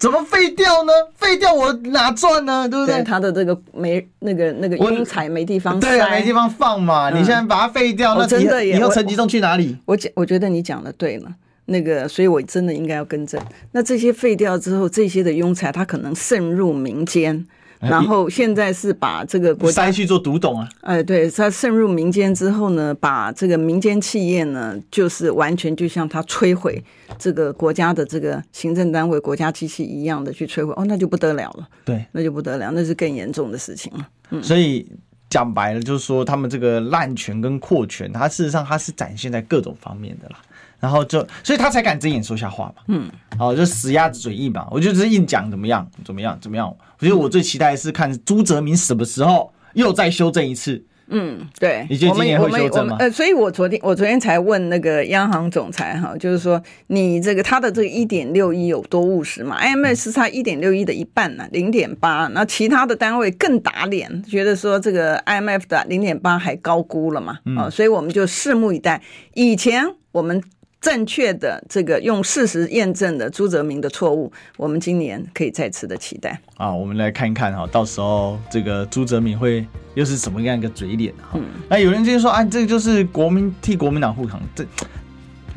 Speaker 1: 怎么废掉呢？废掉我哪赚呢？对不对？
Speaker 2: 对他的这个没那个那个庸才没地方，
Speaker 1: 对啊，没地方放嘛。嗯、你现在把它废掉，那真的以后陈吉仲去哪里？
Speaker 2: 我讲，我觉得你讲的对了。那个，所以我真的应该要更正。那这些废掉之后，这些的庸才他可能渗入民间。然后现在是把这个国家
Speaker 1: 塞去做独董啊！
Speaker 2: 哎，对，他渗入民间之后呢，把这个民间企业呢，就是完全就像他摧毁这个国家的这个行政单位、国家机器一样的去摧毁，哦，那就不得了了。
Speaker 1: 对，
Speaker 2: 那就不得了，那是更严重的事情了。嗯，
Speaker 1: 所以讲白了，就是说他们这个滥权跟扩权，它事实上它是展现在各种方面的啦。然后就，所以他才敢睁眼说瞎话嘛。嗯，好，就死鸭子嘴硬嘛。我就只是硬讲怎么样，怎么样，怎么样。我觉得我最期待的是看朱泽明什么时候又再修正一次。
Speaker 2: 嗯，对，
Speaker 1: 你觉得今年会修正吗？
Speaker 2: 呃，所以我昨天我昨天才问那个央行总裁哈，就是说你这个他的这个一点六一有多务实嘛？IMF 是差一点六一的一半呢，零点八，那其他的单位更打脸，觉得说这个 IMF 的零点八还高估了嘛？啊、嗯，所以我们就拭目以待。以前我们。正确的这个用事实验证的朱泽明的错误，我们今年可以再次的期待
Speaker 1: 啊！我们来看一看哈，到时候这个朱泽明会又是什么样一个嘴脸哈？嗯、那有人就说啊，这个就是国民替国民党护航，这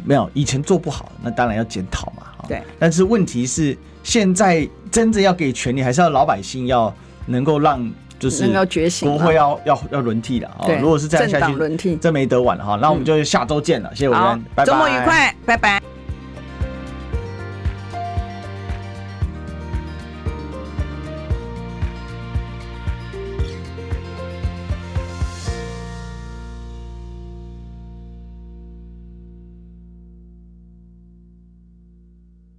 Speaker 1: 没有以前做不好，那当然要检讨嘛。
Speaker 2: 对，
Speaker 1: 但是问题是现在真正要给权力，还是要老百姓要能够让。就是
Speaker 2: 要觉醒，
Speaker 1: 国会要要要轮替了啊！如果是这样下去，
Speaker 2: 轮替，
Speaker 1: 这没得玩了哈。那我们就下周见了，谢谢我们，拜拜，
Speaker 2: 周末愉快，拜拜。